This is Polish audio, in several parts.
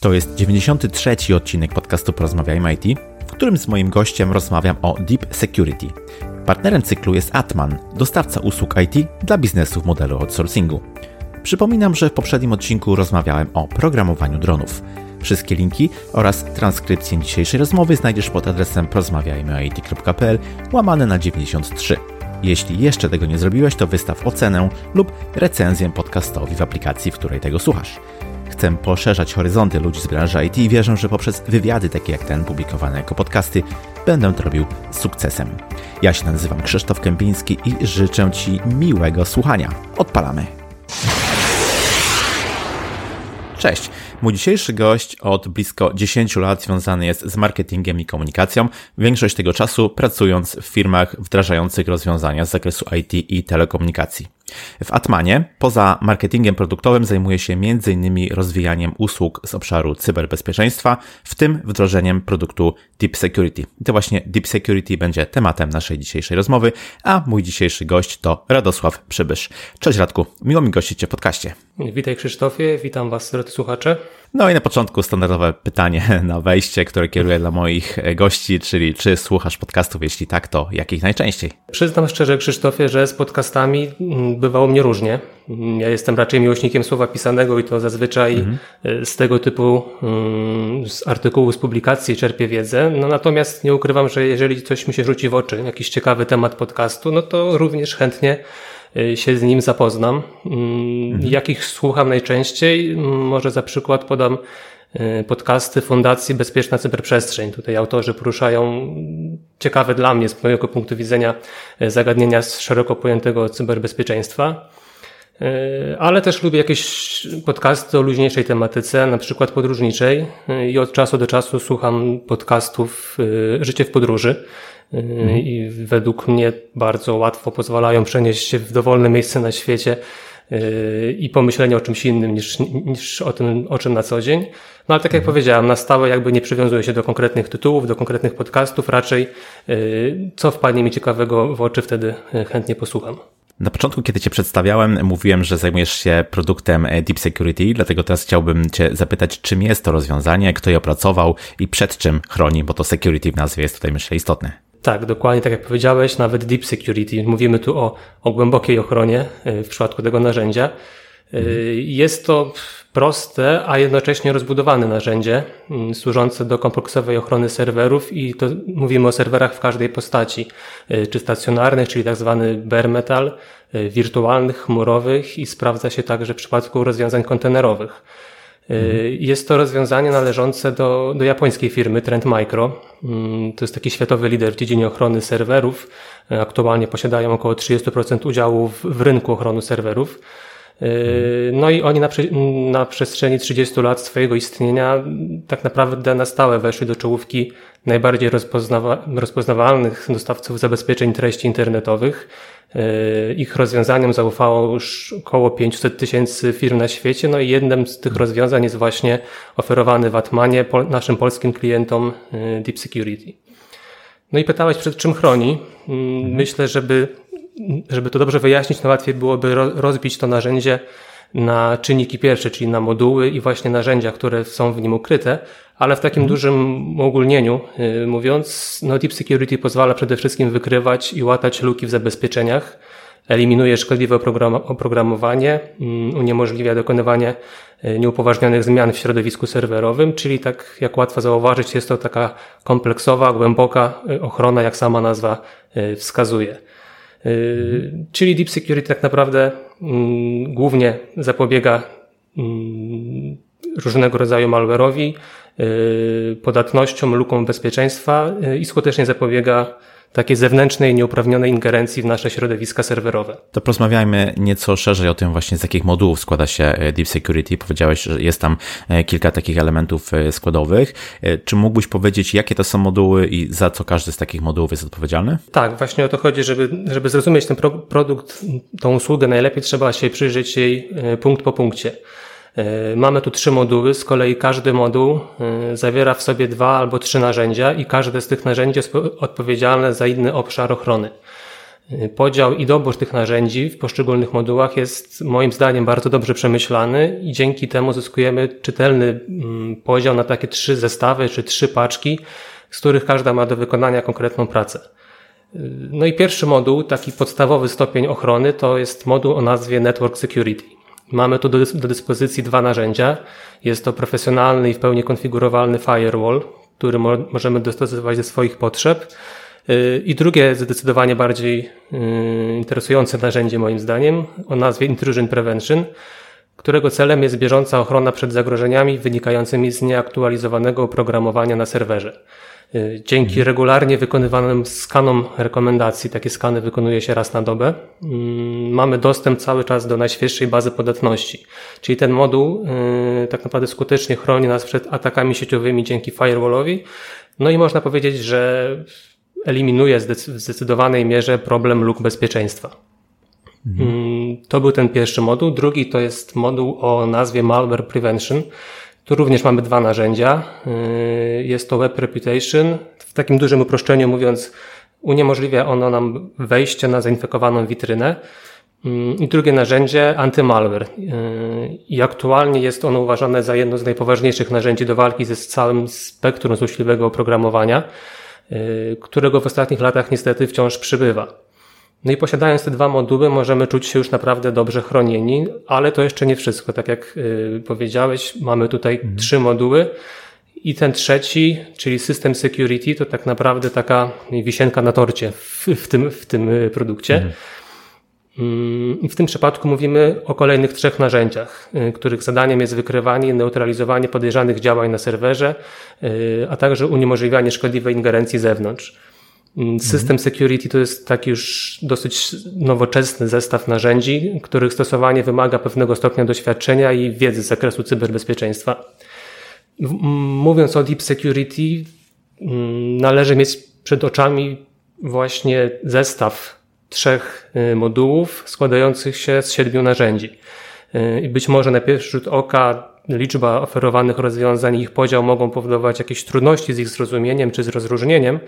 To jest 93. odcinek podcastu Porozmawiajmy IT, w którym z moim gościem rozmawiam o Deep Security. Partnerem cyklu jest Atman, dostawca usług IT dla biznesu w modelu outsourcingu. Przypominam, że w poprzednim odcinku rozmawiałem o programowaniu dronów. Wszystkie linki oraz transkrypcję dzisiejszej rozmowy znajdziesz pod adresem porozmawiajmyoit.pl łamane na 93. Jeśli jeszcze tego nie zrobiłeś, to wystaw ocenę lub recenzję podcastowi w aplikacji, w której tego słuchasz. Chcę poszerzać horyzonty ludzi z branży IT i wierzę, że poprzez wywiady takie jak ten, publikowane jako podcasty, będę to robił z sukcesem. Ja się nazywam Krzysztof Kępiński i życzę Ci miłego słuchania. Odpalamy! Cześć! Mój dzisiejszy gość od blisko 10 lat związany jest z marketingiem i komunikacją, większość tego czasu pracując w firmach wdrażających rozwiązania z zakresu IT i telekomunikacji. W Atmanie, poza marketingiem produktowym, zajmuje się m.in. rozwijaniem usług z obszaru cyberbezpieczeństwa, w tym wdrożeniem produktu Deep Security. I to właśnie Deep Security będzie tematem naszej dzisiejszej rozmowy, a mój dzisiejszy gość to Radosław Przybysz. Cześć Radku, miło mi gościć Cię w podcaście. Witaj Krzysztofie, witam Was drodzy słuchacze. No i na początku standardowe pytanie na wejście, które kieruję dla moich gości, czyli czy słuchasz podcastów? Jeśli tak, to jakich najczęściej? Przyznam szczerze Krzysztofie, że z podcastami bywało mnie różnie. Ja jestem raczej miłośnikiem słowa pisanego i to zazwyczaj mhm. z tego typu mm, z artykułów, z publikacji czerpię wiedzę. No natomiast nie ukrywam, że jeżeli coś mi się rzuci w oczy, jakiś ciekawy temat podcastu, no to również chętnie się z nim zapoznam. Mm, mhm. Jakich słucham najczęściej? Może za przykład podam y, podcasty Fundacji Bezpieczna Cyberprzestrzeń. Tutaj autorzy poruszają ciekawe dla mnie z mojego punktu widzenia y, zagadnienia z szeroko pojętego cyberbezpieczeństwa. Ale też lubię jakieś podcasty o luźniejszej tematyce, na przykład podróżniczej i od czasu do czasu słucham podcastów Życie w podróży Mhm. i według mnie bardzo łatwo pozwalają przenieść się w dowolne miejsce na świecie i pomyślenie o czymś innym niż, niż o tym, o czym na co dzień. No ale tak jak mhm. powiedziałem, na stałe jakby nie przywiązuję się do konkretnych tytułów, do konkretnych podcastów, raczej co wpadnie mi ciekawego w oczy, wtedy chętnie posłucham. Na początku, kiedy Cię przedstawiałem, mówiłem, że zajmujesz się produktem Deep Security, dlatego teraz chciałbym Cię zapytać, czym jest to rozwiązanie, kto je opracował i przed czym chroni, bo to security w nazwie jest tutaj myślę istotne. Tak, dokładnie tak jak powiedziałeś, nawet Deep Security. Mówimy tu o, o głębokiej ochronie e, w przypadku tego narzędzia. E, jest to proste, a jednocześnie rozbudowane narzędzie mm, służące do kompleksowej ochrony serwerów i to mówimy o serwerach w każdej postaci, e, czy stacjonarnych, czyli tak zwany bare metal, wirtualnych, chmurowych i sprawdza się także w przypadku rozwiązań kontenerowych. Y, jest to rozwiązanie należące do, do japońskiej firmy Trend Micro. Mm, to jest taki światowy lider w dziedzinie ochrony serwerów. Y, aktualnie posiadają około 30% udziału w, w rynku ochrony serwerów. Y, no i oni na, na przestrzeni 30 lat swojego istnienia tak naprawdę na stałe weszli do czołówki najbardziej rozpoznawa rozpoznawalnych dostawców zabezpieczeń treści internetowych. Y, ich rozwiązaniom zaufało już około 500 tysięcy firm na świecie, no i jednym z tych rozwiązań jest właśnie oferowany w Atmanie naszym polskim klientom y, Deep Security. No i pytałeś przed czym chroni. Mm, myślę, żeby żeby to dobrze wyjaśnić, najłatwiej byłoby rozbić to narzędzie na czynniki pierwsze, czyli na moduły i właśnie narzędzia, które są w nim ukryte, ale w takim mhm. dużym uogólnieniu yy, mówiąc, no Deep Security pozwala przede wszystkim wykrywać i łatać luki w zabezpieczeniach, eliminuje szkodliwe oprogramowanie, yy, uniemożliwia dokonywanie yy, nieupoważnionych zmian w środowisku serwerowym, czyli tak jak łatwo zauważyć, jest to taka kompleksowa, głęboka yy, ochrona, jak sama nazwa yy, wskazuje. Mhm. Czyli Deep Security tak naprawdę mm, głównie zapobiega mm, różnego rodzaju malware'owi, y, podatnościom, lukom bezpieczeństwa y, i skutecznie zapobiega takiej zewnętrznej, nieuprawnionej ingerencji w nasze środowiska serwerowe. To porozmawiajmy nieco szerzej o tym właśnie, z jakich modułów składa się e, Deep Security. Powiedziałeś, że jest tam e, kilka takich elementów e, składowych. Czy mógłbyś powiedzieć, jakie to są moduły i za co każdy z takich modułów jest odpowiedzialny? Tak, właśnie o to chodzi, żeby, żeby zrozumieć ten pro produkt, tą usługę, najlepiej trzeba się przyjrzeć jej punkt po punkcie. E, mamy tu trzy moduły, z kolei każdy moduł e, zawiera w sobie dwa albo trzy narzędzia i każde z tych narzędzi jest odpowiedzialne za inny obszar ochrony. Podział i dobór tych narzędzi w poszczególnych modułach jest moim zdaniem bardzo dobrze przemyślany i dzięki temu zyskujemy czytelny mm, podział na takie trzy zestawy czy trzy paczki, z których każda ma do wykonania konkretną pracę. No i pierwszy moduł, taki podstawowy stopień ochrony, to jest moduł o nazwie Network Security. Mamy tu do, do dyspozycji dwa narzędzia. Jest to profesjonalny i w pełni konfigurowalny firewall, który mo możemy dostosować do swoich potrzeb. Y, I drugie, zdecydowanie bardziej y, interesujące narzędzie, moim zdaniem, o nazwie Intrusion Prevention, którego celem jest bieżąca ochrona przed zagrożeniami wynikającymi z nieaktualizowanego oprogramowania na serwerze. Y, dzięki mhm. regularnie wykonywanym skanom rekomendacji, takie skany wykonuje się raz na dobę, mm, mamy dostęp cały czas do najświeższej bazy podatności. Czyli ten moduł tak naprawdę skutecznie chroni nas przed atakami sieciowymi dzięki firewallowi. No i można powiedzieć, że eliminuje w zdecydowanej mierze problem luk bezpieczeństwa. Mhm. Mm, to był ten pierwszy moduł. Drugi to jest moduł o nazwie Malware Prevention. Tu również mamy dwa narzędzia. Y, jest to Web Reputation. W takim dużym uproszczeniu mówiąc, uniemożliwia ono nam wejście na zainfekowaną witrynę. Mm, I drugie narzędzie, antymalware. Y, I aktualnie jest ono uważane za jedno z najpoważniejszych narzędzi do walki ze całym spektrum złośliwego oprogramowania. Y, którego w ostatnich latach niestety wciąż przybywa. No i posiadając te dwa moduły, możemy czuć się już naprawdę dobrze chronieni, ale to jeszcze nie wszystko. Tak jak y, powiedziałeś, mamy tutaj mhm. trzy moduły i ten trzeci, czyli System Security, to tak naprawdę taka wisienka na torcie w, w tym, w tym y, produkcie. Mhm. Mm, w tym przypadku mówimy o kolejnych trzech narzędziach, y, których zadaniem jest wykrywanie i neutralizowanie podejrzanych działań na serwerze, a także uniemożliwianie szkodliwej ingerencji z zewnątrz. Mm, mhm. System Security to jest taki już dosyć nowoczesny zestaw narzędzi, których stosowanie wymaga pewnego stopnia doświadczenia i wiedzy z zakresu cyberbezpieczeństwa. Mówiąc o Deep Security, mm, należy mieć przed oczami właśnie zestaw trzech y, modułów składających się z siedmiu narzędzi. Y, I być może na pierwszy rzut oka liczba oferowanych rozwiązań i ich podział mogą powodować jakieś trudności z ich zrozumieniem czy z rozróżnieniem,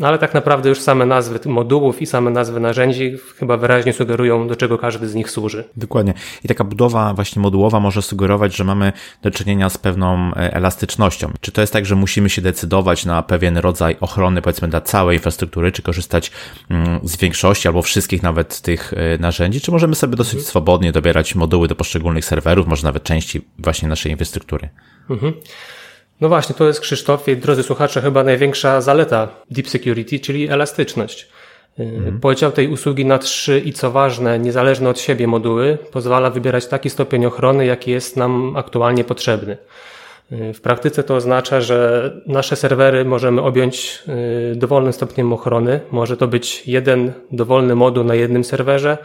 no ale tak naprawdę już same nazwy modułów i same nazwy narzędzi chyba wyraźnie sugerują, do czego każdy z nich służy. Dokładnie. I taka budowa właśnie modułowa może sugerować, że mamy do czynienia z pewną e, elastycznością. Czy to jest tak, że musimy się decydować na pewien rodzaj ochrony, powiedzmy, dla całej infrastruktury, czy korzystać mm, z większości albo wszystkich nawet tych e, narzędzi, czy możemy sobie dosyć mhm. swobodnie dobierać moduły do poszczególnych serwerów, może nawet części właśnie naszej infrastruktury? Mhm. No właśnie, to jest Krzysztofie, drodzy słuchacze, chyba największa zaleta Deep Security, czyli elastyczność. Mhm. Podział tej usługi na trzy i co ważne, niezależne od siebie moduły pozwala wybierać taki stopień ochrony, jaki jest nam aktualnie potrzebny. W praktyce to oznacza, że nasze serwery możemy objąć y, dowolnym stopniem ochrony. Może to być jeden dowolny moduł na jednym serwerze.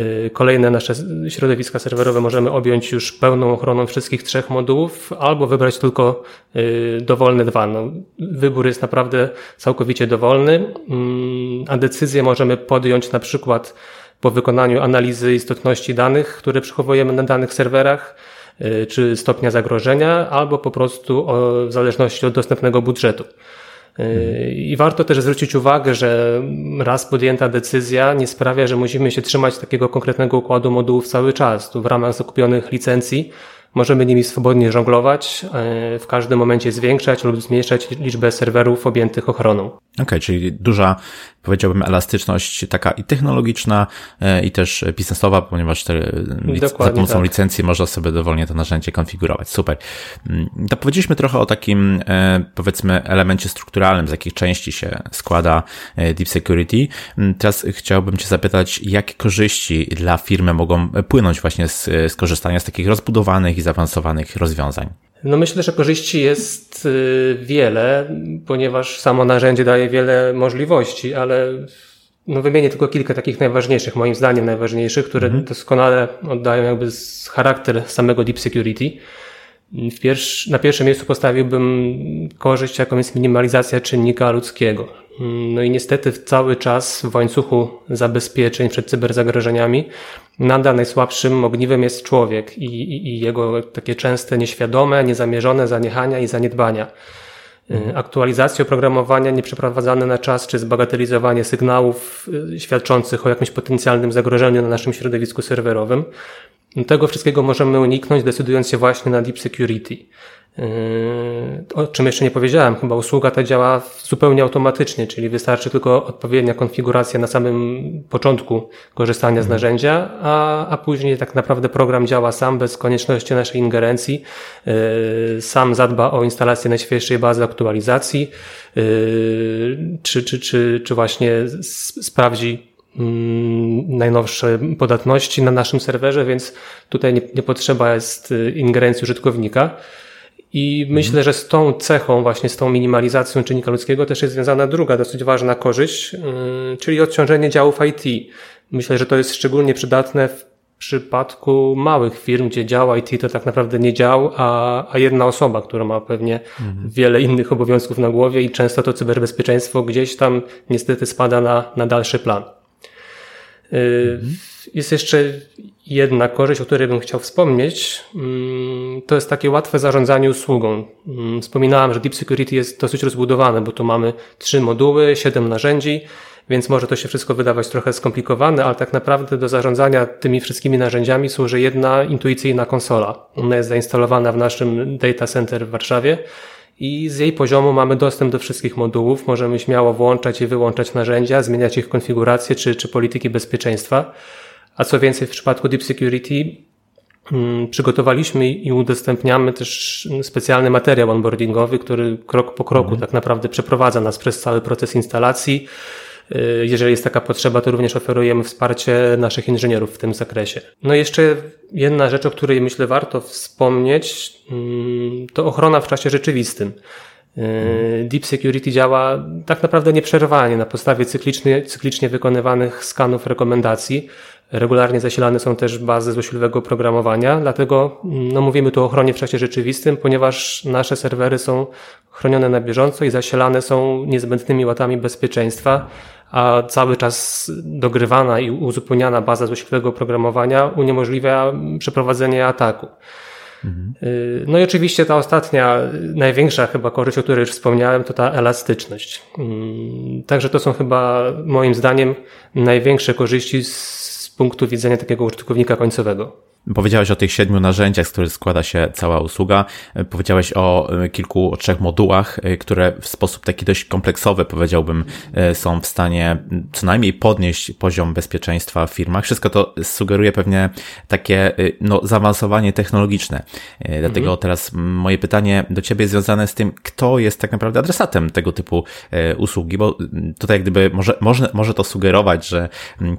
Y, kolejne nasze środowiska serwerowe możemy objąć już pełną ochroną wszystkich trzech modułów, albo wybrać tylko y, dowolne dwa. No, wybór jest naprawdę całkowicie dowolny, mm, a decyzję możemy podjąć na przykład po wykonaniu analizy istotności danych, które przechowujemy na danych serwerach czy stopnia zagrożenia, albo po prostu w zależności od dostępnego budżetu. Y, I warto też zwrócić uwagę, że raz podjęta decyzja nie sprawia, że musimy się trzymać takiego konkretnego układu modułów cały czas. Tu w ramach zakupionych licencji Możemy nimi swobodnie żonglować, e, w każdym momencie zwiększać lub zmniejszać liczbę serwerów objętych ochroną. Okej, okay, czyli duża, powiedziałbym, elastyczność taka i technologiczna, e, i też biznesowa, ponieważ te, za pomocą tak. licencji można sobie dowolnie to narzędzie konfigurować. Super. Mm, to powiedzieliśmy trochę o takim, e, powiedzmy, elemencie strukturalnym, z jakich części się składa Deep Security. Mm, teraz chciałbym Cię zapytać, jakie korzyści dla firmy mogą płynąć właśnie z, z korzystania z takich rozbudowanych i zaawansowanych rozwiązań? No myślę, że korzyści jest y, wiele, ponieważ samo narzędzie daje wiele możliwości, ale no wymienię tylko kilka takich najważniejszych, moim zdaniem najważniejszych, które mhm. doskonale oddają jakby charakter samego Deep Security. Pierwsz, na pierwszym miejscu postawiłbym korzyść, jaką jest minimalizacja czynnika ludzkiego. No i niestety cały czas w łańcuchu zabezpieczeń przed cyberzagrożeniami nadal najsłabszym ogniwem jest człowiek i, i, i jego takie częste nieświadome, niezamierzone zaniechania i zaniedbania. Y, aktualizacje oprogramowania nieprzeprowadzane na czas, czy zbagatelizowanie sygnałów y, świadczących o jakimś potencjalnym zagrożeniu na naszym środowisku serwerowym. Tego wszystkiego możemy uniknąć, decydując się właśnie na Deep Security. Yy, o czym jeszcze nie powiedziałem, chyba usługa ta działa zupełnie automatycznie, czyli wystarczy tylko odpowiednia konfiguracja na samym początku korzystania z mhm. narzędzia, a, a później tak naprawdę program działa sam bez konieczności naszej ingerencji. Yy, sam zadba o instalację najświeższej bazy aktualizacji, yy, czy, czy, czy, czy właśnie sprawdzi mm, najnowsze podatności na naszym serwerze, więc tutaj nie, nie potrzeba jest ingerencji użytkownika. I myślę, że z tą cechą, właśnie z tą minimalizacją czynnika ludzkiego też jest związana druga dosyć ważna korzyść, yy, czyli odciążenie działów IT. Myślę, że to jest szczególnie przydatne w przypadku małych firm, gdzie dział IT to tak naprawdę nie dział, a, a jedna osoba, która ma pewnie mhm. wiele innych obowiązków na głowie i często to cyberbezpieczeństwo gdzieś tam niestety spada na, na dalszy plan. Yy, mhm. Jest jeszcze jedna korzyść, o której bym chciał wspomnieć. Mm, to jest takie łatwe zarządzanie usługą. Mm, wspominałem, że Deep Security jest dosyć rozbudowane, bo tu mamy trzy moduły, siedem narzędzi, więc może to się wszystko wydawać trochę skomplikowane, ale tak naprawdę do zarządzania tymi wszystkimi narzędziami służy jedna intuicyjna konsola. Ona jest zainstalowana w naszym data center w Warszawie i z jej poziomu mamy dostęp do wszystkich modułów. Możemy śmiało włączać i wyłączać narzędzia, zmieniać ich konfigurację czy, czy polityki bezpieczeństwa. A co więcej, w przypadku Deep Security mm, przygotowaliśmy i udostępniamy też specjalny materiał onboardingowy, który krok po kroku mhm. tak naprawdę przeprowadza nas przez cały proces instalacji. Y, jeżeli jest taka potrzeba, to również oferujemy wsparcie naszych inżynierów w tym zakresie. No i jeszcze jedna rzecz, o której myślę warto wspomnieć, mm, to ochrona w czasie rzeczywistym. Y, Deep Security działa tak naprawdę nieprzerwanie na podstawie cyklicznie, cyklicznie wykonywanych skanów rekomendacji. Regularnie zasilane są też bazy złośliwego oprogramowania, dlatego mm, no, mówimy tu o ochronie w czasie rzeczywistym, ponieważ nasze serwery są chronione na bieżąco i zasilane są niezbędnymi łatami bezpieczeństwa, a cały czas dogrywana i uzupełniana baza złośliwego oprogramowania uniemożliwia przeprowadzenie ataku. Mhm. No i oczywiście ta ostatnia, największa chyba korzyść, o której już wspomniałem, to ta elastyczność. Mm, także to są chyba moim zdaniem największe korzyści z punktu widzenia takiego użytkownika końcowego. Powiedziałeś o tych siedmiu narzędziach, z których składa się cała usługa. Powiedziałeś o e, kilku, o trzech modułach, e, które w sposób taki dość kompleksowy, powiedziałbym, e, są w stanie co najmniej podnieść poziom bezpieczeństwa w firmach. Wszystko to sugeruje pewnie takie no, zaawansowanie technologiczne. Dlatego mhm. teraz moje pytanie do Ciebie jest związane z tym, kto jest tak naprawdę adresatem tego typu usługi, bo tutaj jak gdyby może, może, może to sugerować, że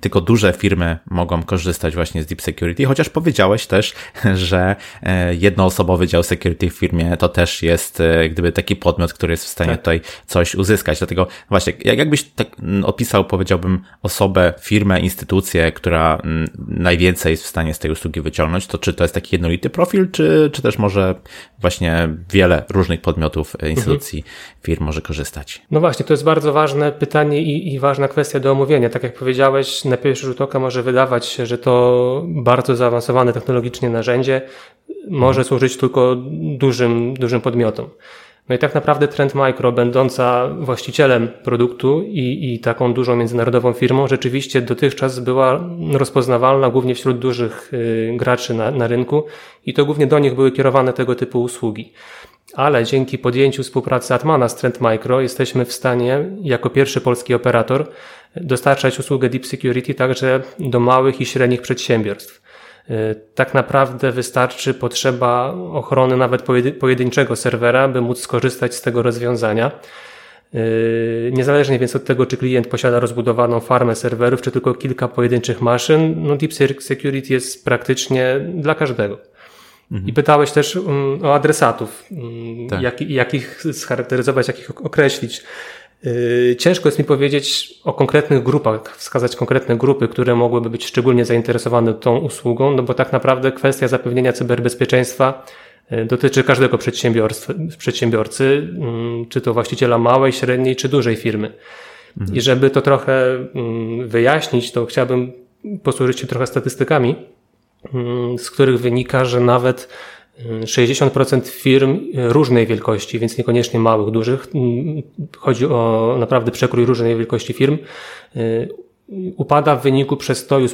tylko duże firmy mogą korzystać właśnie z Deep Security, chociaż powiedziałeś, powiedziałeś też, że e, jednoosobowy dział security w firmie to też jest e, gdyby taki podmiot, który jest w stanie tak. tutaj coś uzyskać. Dlatego właśnie, jakbyś tak opisał, powiedziałbym, osobę, firmę, instytucję, która najwięcej jest w stanie z tej usługi wyciągnąć, to czy to jest taki jednolity profil, czy, czy też może właśnie wiele różnych podmiotów, e, instytucji, mhm. firm może korzystać? No właśnie, to jest bardzo ważne pytanie i, i ważna kwestia do omówienia. Tak jak powiedziałeś, na pierwszy rzut oka może wydawać się, że to bardzo zaawansowane technologicznie narzędzie może służyć tylko dużym, dużym podmiotom. No i tak naprawdę Trend Micro, będąca właścicielem produktu i, i taką dużą międzynarodową firmą, rzeczywiście dotychczas była rozpoznawalna głównie wśród dużych y, graczy na, na rynku i to głównie do nich były kierowane tego typu usługi. Ale dzięki podjęciu współpracy Atmana z Trend Micro jesteśmy w stanie, jako pierwszy polski operator, dostarczać usługę Deep Security także do małych i średnich przedsiębiorstw. Y, tak naprawdę wystarczy potrzeba ochrony nawet pojedynczego serwera, by móc skorzystać z tego rozwiązania. Y, niezależnie więc od tego, czy klient posiada rozbudowaną farmę serwerów, czy tylko kilka pojedynczych maszyn, no Deep Security jest praktycznie dla każdego. Mhm. I pytałeś też um, o adresatów, um, tak. jak, jak ich scharakteryzować, jak ich określić. Yy, ciężko jest mi powiedzieć o konkretnych grupach, wskazać konkretne grupy, które mogłyby być szczególnie zainteresowane tą usługą, no bo tak naprawdę kwestia zapewnienia cyberbezpieczeństwa yy, dotyczy każdego przedsiębiorcy, yy, czy to właściciela małej, średniej czy dużej firmy. Mhm. I żeby to trochę wyjaśnić, to chciałbym posłużyć się trochę statystykami, z których wynika, że nawet 60% firm różnej wielkości, więc niekoniecznie małych, dużych. Chodzi o naprawdę przekrój różnej wielkości firm upada w wyniku przestoju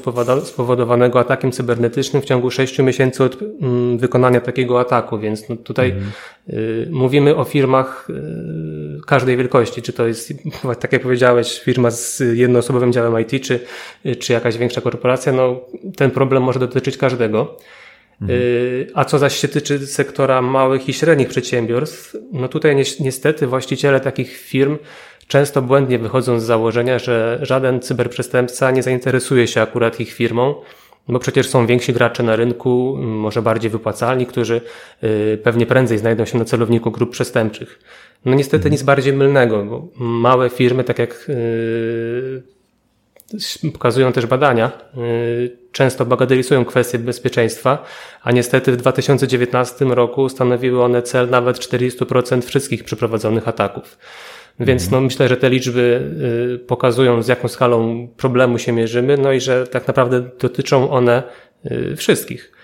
spowodowanego atakiem cybernetycznym w ciągu 6 miesięcy od mm, wykonania takiego ataku, więc no tutaj mm. y, mówimy o firmach y, każdej wielkości, czy to jest, tak jak powiedziałeś, firma z jednoosobowym działem IT, czy, czy jakaś większa korporacja, no ten problem może dotyczyć każdego. Mhm. Y, a co zaś się tyczy sektora małych i średnich przedsiębiorstw, no tutaj niestety właściciele takich firm często błędnie wychodzą z założenia, że żaden cyberprzestępca nie zainteresuje się akurat ich firmą, bo przecież są więksi gracze na rynku, może bardziej wypłacalni, którzy y, pewnie prędzej znajdą się na celowniku grup przestępczych. No niestety mhm. nic bardziej mylnego, bo małe firmy, tak jak y, pokazują też badania, y, często bagatelizują kwestie bezpieczeństwa, a niestety w 2019 roku stanowiły one cel nawet 40% wszystkich przeprowadzonych ataków. Więc mhm. no, myślę, że te liczby y, pokazują, z jaką skalą problemu się mierzymy, no i że tak naprawdę dotyczą one y, wszystkich.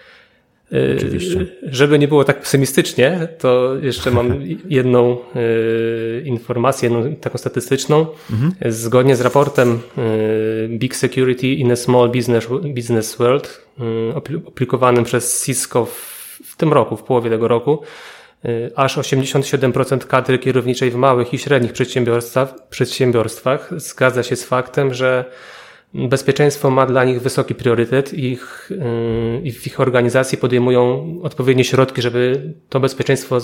Oczywiście. Żeby nie było tak pesymistycznie, to jeszcze mam jedną informację, jedną taką statystyczną. Mhm. Zgodnie z raportem Big Security in a Small Business, Business World, opublikowanym przez Cisco w, w tym roku, w połowie tego roku, aż 87% kadry kierowniczej w małych i średnich przedsiębiorstwach, przedsiębiorstwach zgadza się z faktem, że bezpieczeństwo ma dla nich wysoki priorytet i, ich, y, i w ich organizacji podejmują odpowiednie środki, żeby to bezpieczeństwo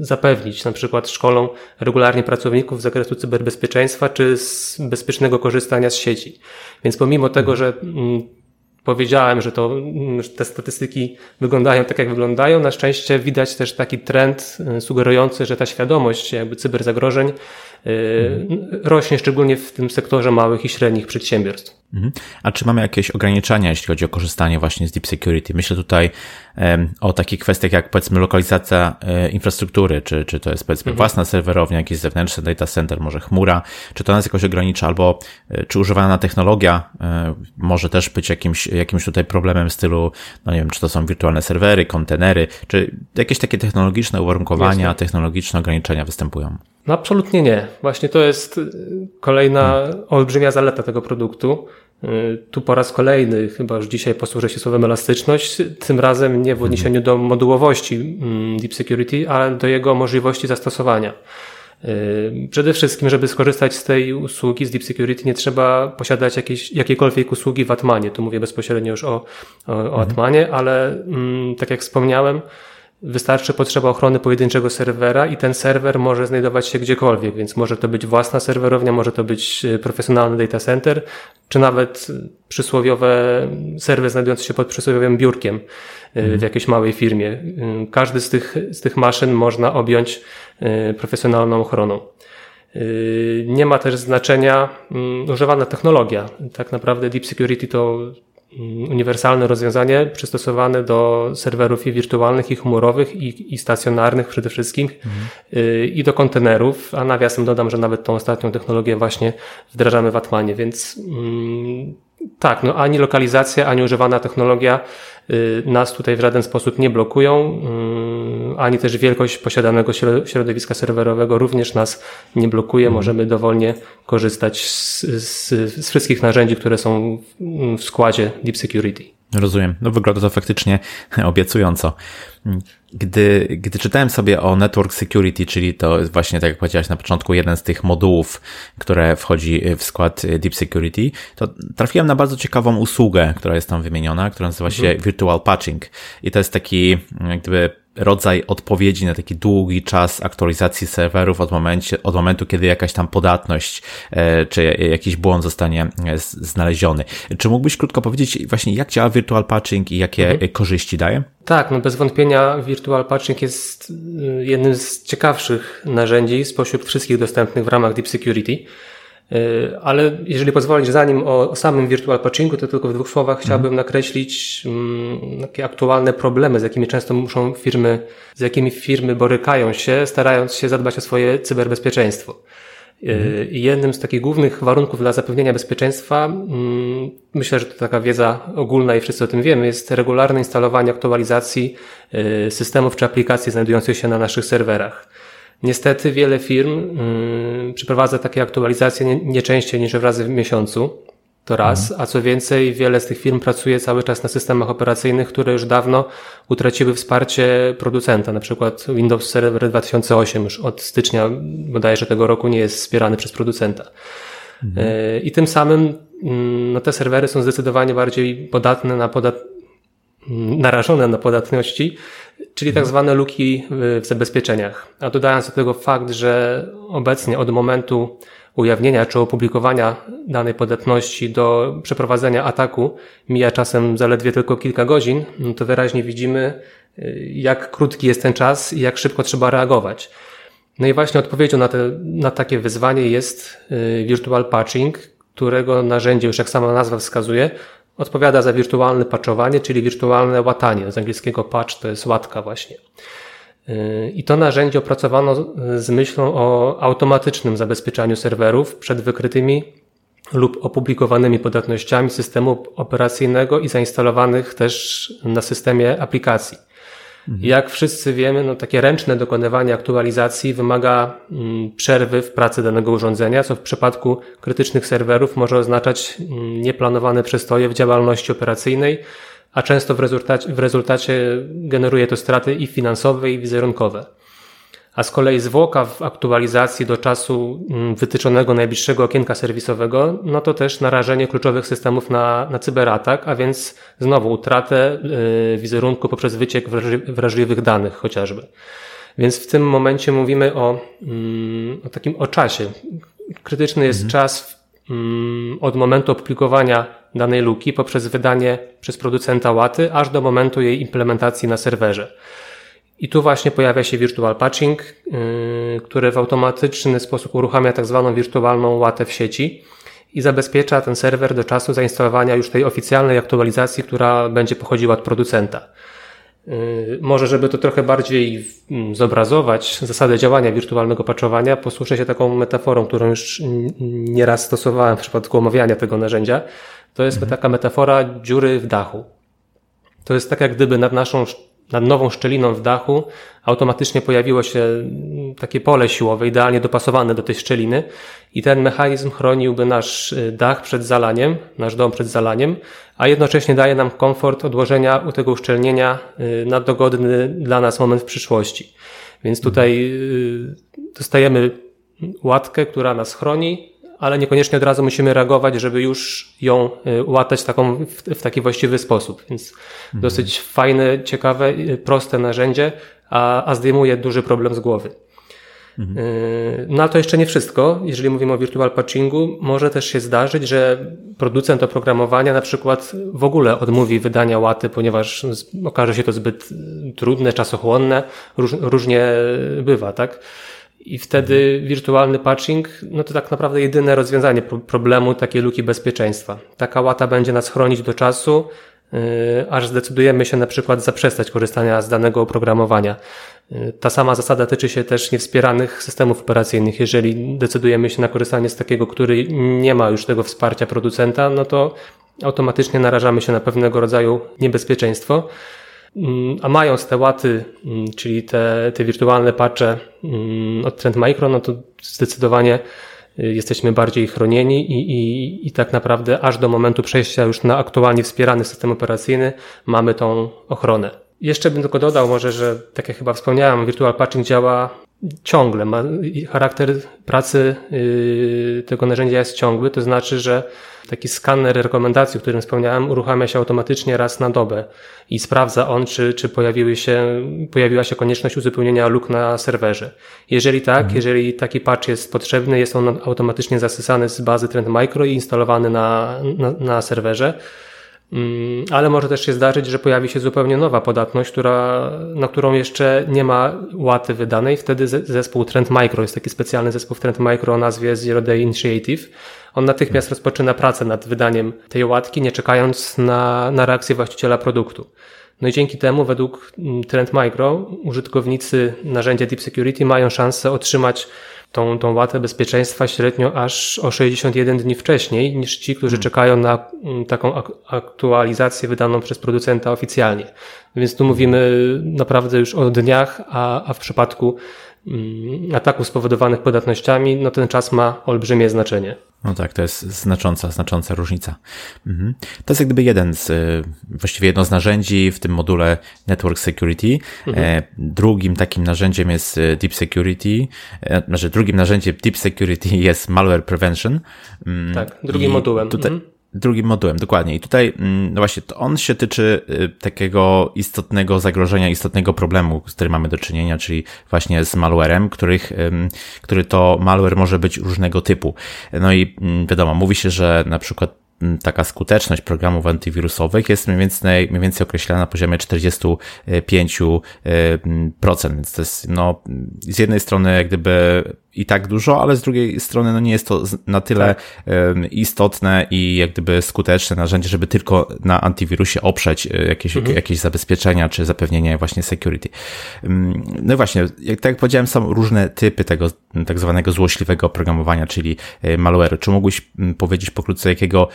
zapewnić. Na przykład szkolą regularnie pracowników z zakresu cyberbezpieczeństwa czy z bezpiecznego korzystania z sieci. Więc pomimo tego, że mm, powiedziałem, że to, że te statystyki wyglądają tak, jak wyglądają. Na szczęście widać też taki trend y, sugerujący, że ta świadomość jakby cyberzagrożeń Y, rośnie szczególnie w tym sektorze małych i średnich przedsiębiorstw. Mhm. A czy mamy jakieś ograniczenia, jeśli chodzi o korzystanie właśnie z Deep Security? Myślę tutaj o takich kwestiach jak powiedzmy lokalizacja e, infrastruktury, czy, czy to jest powiedzmy mhm. własna serwerownia, jakiś zewnętrzny data center, może chmura, czy to nas jakoś ogranicza, albo e, czy używana technologia e, może też być jakimś, jakimś tutaj problemem w stylu, no nie wiem, czy to są wirtualne serwery, kontenery, czy jakieś takie technologiczne uwarunkowania, Jasne. technologiczne ograniczenia występują? No absolutnie nie. Właśnie to jest y, kolejna olbrzymia zaleta tego produktu. Y, tu po raz kolejny, chyba już dzisiaj posłużę się słowem elastyczność, tym razem nie w odniesieniu do modułowości mm, Deep Security, ale do jego możliwości zastosowania. Y, przede wszystkim, żeby skorzystać z tej usługi, z Deep Security, nie trzeba posiadać jakiejś, jakiejkolwiek usługi w Atmanie. Tu mówię bezpośrednio już o, o, o mhm. Atmanie, ale mm, tak jak wspomniałem, Wystarczy potrzeba ochrony pojedynczego serwera i ten serwer może znajdować się gdziekolwiek, więc może to być własna serwerownia, może to być e, profesjonalny data center, czy nawet przysłowiowe serwer znajdujący się pod przysłowiowym biurkiem e, w mhm. jakiejś małej firmie. E, każdy z tych, z tych maszyn można objąć profesjonalną ochroną. Nie ma też znaczenia mm, używana technologia. Tak naprawdę Deep Security to uniwersalne rozwiązanie przystosowane do serwerów i wirtualnych, i chmurowych, i, i stacjonarnych przede wszystkim, mhm. i do kontenerów, a nawiasem dodam, że nawet tą ostatnią technologię właśnie wdrażamy w Atmanie, więc mm, tak, no ani lokalizacja, ani używana technologia y, nas tutaj w żaden sposób nie blokują, y, ani też wielkość posiadanego środowiska serwerowego również nas nie blokuje. Mhm. Możemy dowolnie korzystać z, z, z wszystkich narzędzi, które są w składzie Deep Security. Rozumiem. No wygląda to faktycznie obiecująco. Gdy, gdy czytałem sobie o Network Security, czyli to jest właśnie, tak jak powiedziałeś na początku, jeden z tych modułów, które wchodzi w skład Deep Security, to trafiłem na bardzo ciekawą usługę, która jest tam wymieniona, która nazywa się mhm. Virtual Patching. I to jest taki, jak gdyby rodzaj odpowiedzi na taki długi czas aktualizacji serwerów od, momencie, od momentu, kiedy jakaś tam podatność e, czy jakiś błąd zostanie e, znaleziony. Czy mógłbyś krótko powiedzieć właśnie jak działa Virtual Patching i jakie mhm. korzyści daje? Tak, no bez wątpienia Virtual Patching jest y, jednym z ciekawszych narzędzi spośród wszystkich dostępnych w ramach Deep Security. Y, ale jeżeli pozwolisz, zanim o, o samym virtual patchingu, to tylko w dwóch słowach mhm. chciałbym nakreślić mm, takie aktualne problemy, z jakimi często muszą firmy, z jakimi firmy borykają się, starając się zadbać o swoje cyberbezpieczeństwo. Mhm. Jednym z takich głównych warunków dla zapewnienia bezpieczeństwa, mm, myślę, że to taka wiedza ogólna i wszyscy o tym wiemy, jest regularne instalowanie aktualizacji systemów czy aplikacji znajdujących się na naszych serwerach. Niestety wiele firm przeprowadza takie aktualizacje nie, nie częściej niż razy w miesiącu. To raz, mhm. a co więcej, wiele z tych firm pracuje cały czas na systemach operacyjnych, które już dawno utraciły wsparcie producenta. Na przykład Windows Server 2008 już od stycznia bodajże tego roku nie jest wspierany przez producenta. Mhm. E, I tym samym mm, no, te serwery są zdecydowanie bardziej podatne na podat narażone na podatności, czyli tak zwane luki w zabezpieczeniach. A dodając do tego fakt, że obecnie od momentu ujawnienia czy opublikowania danej podatności do przeprowadzenia ataku mija czasem zaledwie tylko kilka godzin, no to wyraźnie widzimy, y, jak krótki jest ten czas i jak szybko trzeba reagować. No i właśnie odpowiedzią na, te, na takie wyzwanie jest y, virtual patching, którego narzędzie, już jak sama nazwa wskazuje, odpowiada za wirtualne patchowanie, czyli wirtualne łatanie. Z angielskiego patch to jest łatka właśnie. I to narzędzie opracowano z myślą o automatycznym zabezpieczaniu serwerów przed wykrytymi lub opublikowanymi podatnościami systemu operacyjnego i zainstalowanych też na systemie aplikacji. Mhm. Jak wszyscy wiemy, no takie ręczne dokonywanie aktualizacji wymaga mm, przerwy w pracy danego urządzenia, co w przypadku krytycznych serwerów może oznaczać mm, nieplanowane przestoje w działalności operacyjnej, a często w rezultacie, w rezultacie generuje to straty i finansowe, i wizerunkowe. A z kolei zwłoka w aktualizacji do czasu mm, wytyczonego najbliższego okienka serwisowego, no to też narażenie kluczowych systemów na, na cyberatak, a więc znowu utratę yy, wizerunku poprzez wyciek wrażliwych danych chociażby. Więc w tym momencie mówimy o, yy, o takim o czasie. Krytyczny jest mhm. czas yy, od momentu opublikowania danej luki poprzez wydanie przez producenta łaty aż do momentu jej implementacji na serwerze. I tu właśnie pojawia się virtual patching, yy, który w automatyczny sposób uruchamia tak zwaną wirtualną łatę w sieci i zabezpiecza ten serwer do czasu zainstalowania już tej oficjalnej aktualizacji, która będzie pochodziła od producenta. Yy, może, żeby to trochę bardziej mm, zobrazować zasadę działania wirtualnego patchowania, posłuszę się taką metaforą, którą już nieraz stosowałem w przypadku omawiania tego narzędzia. To jest mhm. taka metafora dziury w dachu. To jest tak, jak gdyby nad naszą, nad nową szczeliną w dachu automatycznie pojawiło się takie pole siłowe, idealnie dopasowane do tej szczeliny i ten mechanizm chroniłby nasz y, dach przed zalaniem, nasz dom przed zalaniem, a jednocześnie daje nam komfort odłożenia u tego uszczelnienia y, na dogodny dla nas moment w przyszłości. Więc tutaj y, dostajemy łatkę, która nas chroni, ale niekoniecznie od razu musimy reagować, żeby już ją y, łatać taką, w, w taki właściwy sposób. Więc mhm. dosyć fajne, ciekawe, y, proste narzędzie, a, a zdejmuje duży problem z głowy. Mhm. Y, no ale to jeszcze nie wszystko. Jeżeli mówimy o virtual patchingu, może też się zdarzyć, że producent oprogramowania na przykład w ogóle odmówi wydania łaty, ponieważ okaże się to zbyt trudne, czasochłonne, róż, różnie bywa, tak? I wtedy wirtualny patching, no to tak naprawdę jedyne rozwiązanie problemu takiej luki bezpieczeństwa. Taka łata będzie nas chronić do czasu, yy, aż zdecydujemy się na przykład zaprzestać korzystania z danego oprogramowania. Yy, ta sama zasada tyczy się też niewspieranych systemów operacyjnych. Jeżeli decydujemy się na korzystanie z takiego, który nie ma już tego wsparcia producenta, no to automatycznie narażamy się na pewnego rodzaju niebezpieczeństwo. Mm, a mając te łaty, mm, czyli te, te wirtualne patche mm, od Trend Micro, no to zdecydowanie y, jesteśmy bardziej chronieni i, i, i tak naprawdę aż do momentu przejścia już na aktualnie wspierany system operacyjny mamy tą ochronę. Jeszcze bym tylko dodał może, że tak jak chyba wspomniałem, Virtual Patching działa ciągle, ma charakter pracy yy, tego narzędzia jest ciągły, to znaczy, że taki skaner rekomendacji, o którym wspomniałem, uruchamia się automatycznie raz na dobę i sprawdza on, czy, czy pojawiły się, pojawiła się konieczność uzupełnienia luk na serwerze. Jeżeli tak, mhm. jeżeli taki patch jest potrzebny, jest on automatycznie zasysany z bazy Trend Micro i instalowany na, na, na serwerze. Mm, ale może też się zdarzyć, że pojawi się zupełnie nowa podatność, która, na którą jeszcze nie ma łaty wydanej. Wtedy zespół Trend Micro, jest taki specjalny zespół Trend Micro o nazwie Zero Day Initiative. On natychmiast rozpoczyna pracę nad wydaniem tej łatki, nie czekając na, na reakcję właściciela produktu. No i dzięki temu, według mm, Trend Micro, użytkownicy narzędzia Deep Security mają szansę otrzymać tą, tą łatę bezpieczeństwa średnio aż o 61 dni wcześniej niż ci, którzy hmm. czekają na mm, taką aktualizację wydaną przez producenta oficjalnie. Więc tu mówimy naprawdę już o dniach, a, a w przypadku ataków spowodowanych podatnościami, no ten czas ma olbrzymie znaczenie. No tak, to jest znacząca, znacząca różnica. Mhm. To jest jak gdyby jeden z, właściwie jedno z narzędzi w tym module Network Security. Mhm. E, drugim takim narzędziem jest e, Deep Security. E, znaczy, drugim narzędziem Deep Security jest Malware Prevention. Mm, tak, drugim I modułem. Tutaj, mhm drugim modułem, dokładnie. I tutaj, mm, no właśnie, on się tyczy y, takiego istotnego zagrożenia, istotnego problemu, z którym mamy do czynienia, czyli właśnie z malwarem, których, który to malware może być różnego typu. No i mm, wiadomo, mówi się, że na przykład taka skuteczność programów antywirusowych jest mniej więcej, mniej więcej określana na poziomie 45%, więc to jest no, z jednej strony jak gdyby i tak dużo, ale z drugiej strony no nie jest to na tyle tak. istotne i jak gdyby skuteczne narzędzie, żeby tylko na antywirusie oprzeć e, jakieś, mhm. jakieś zabezpieczenia czy zapewnienie właśnie security. No i właśnie, jak, tak jak powiedziałem, są różne typy tego tak zwanego złośliwego oprogramowania, czyli e, malware. Czy mógłbyś powiedzieć pokrótce, jakiego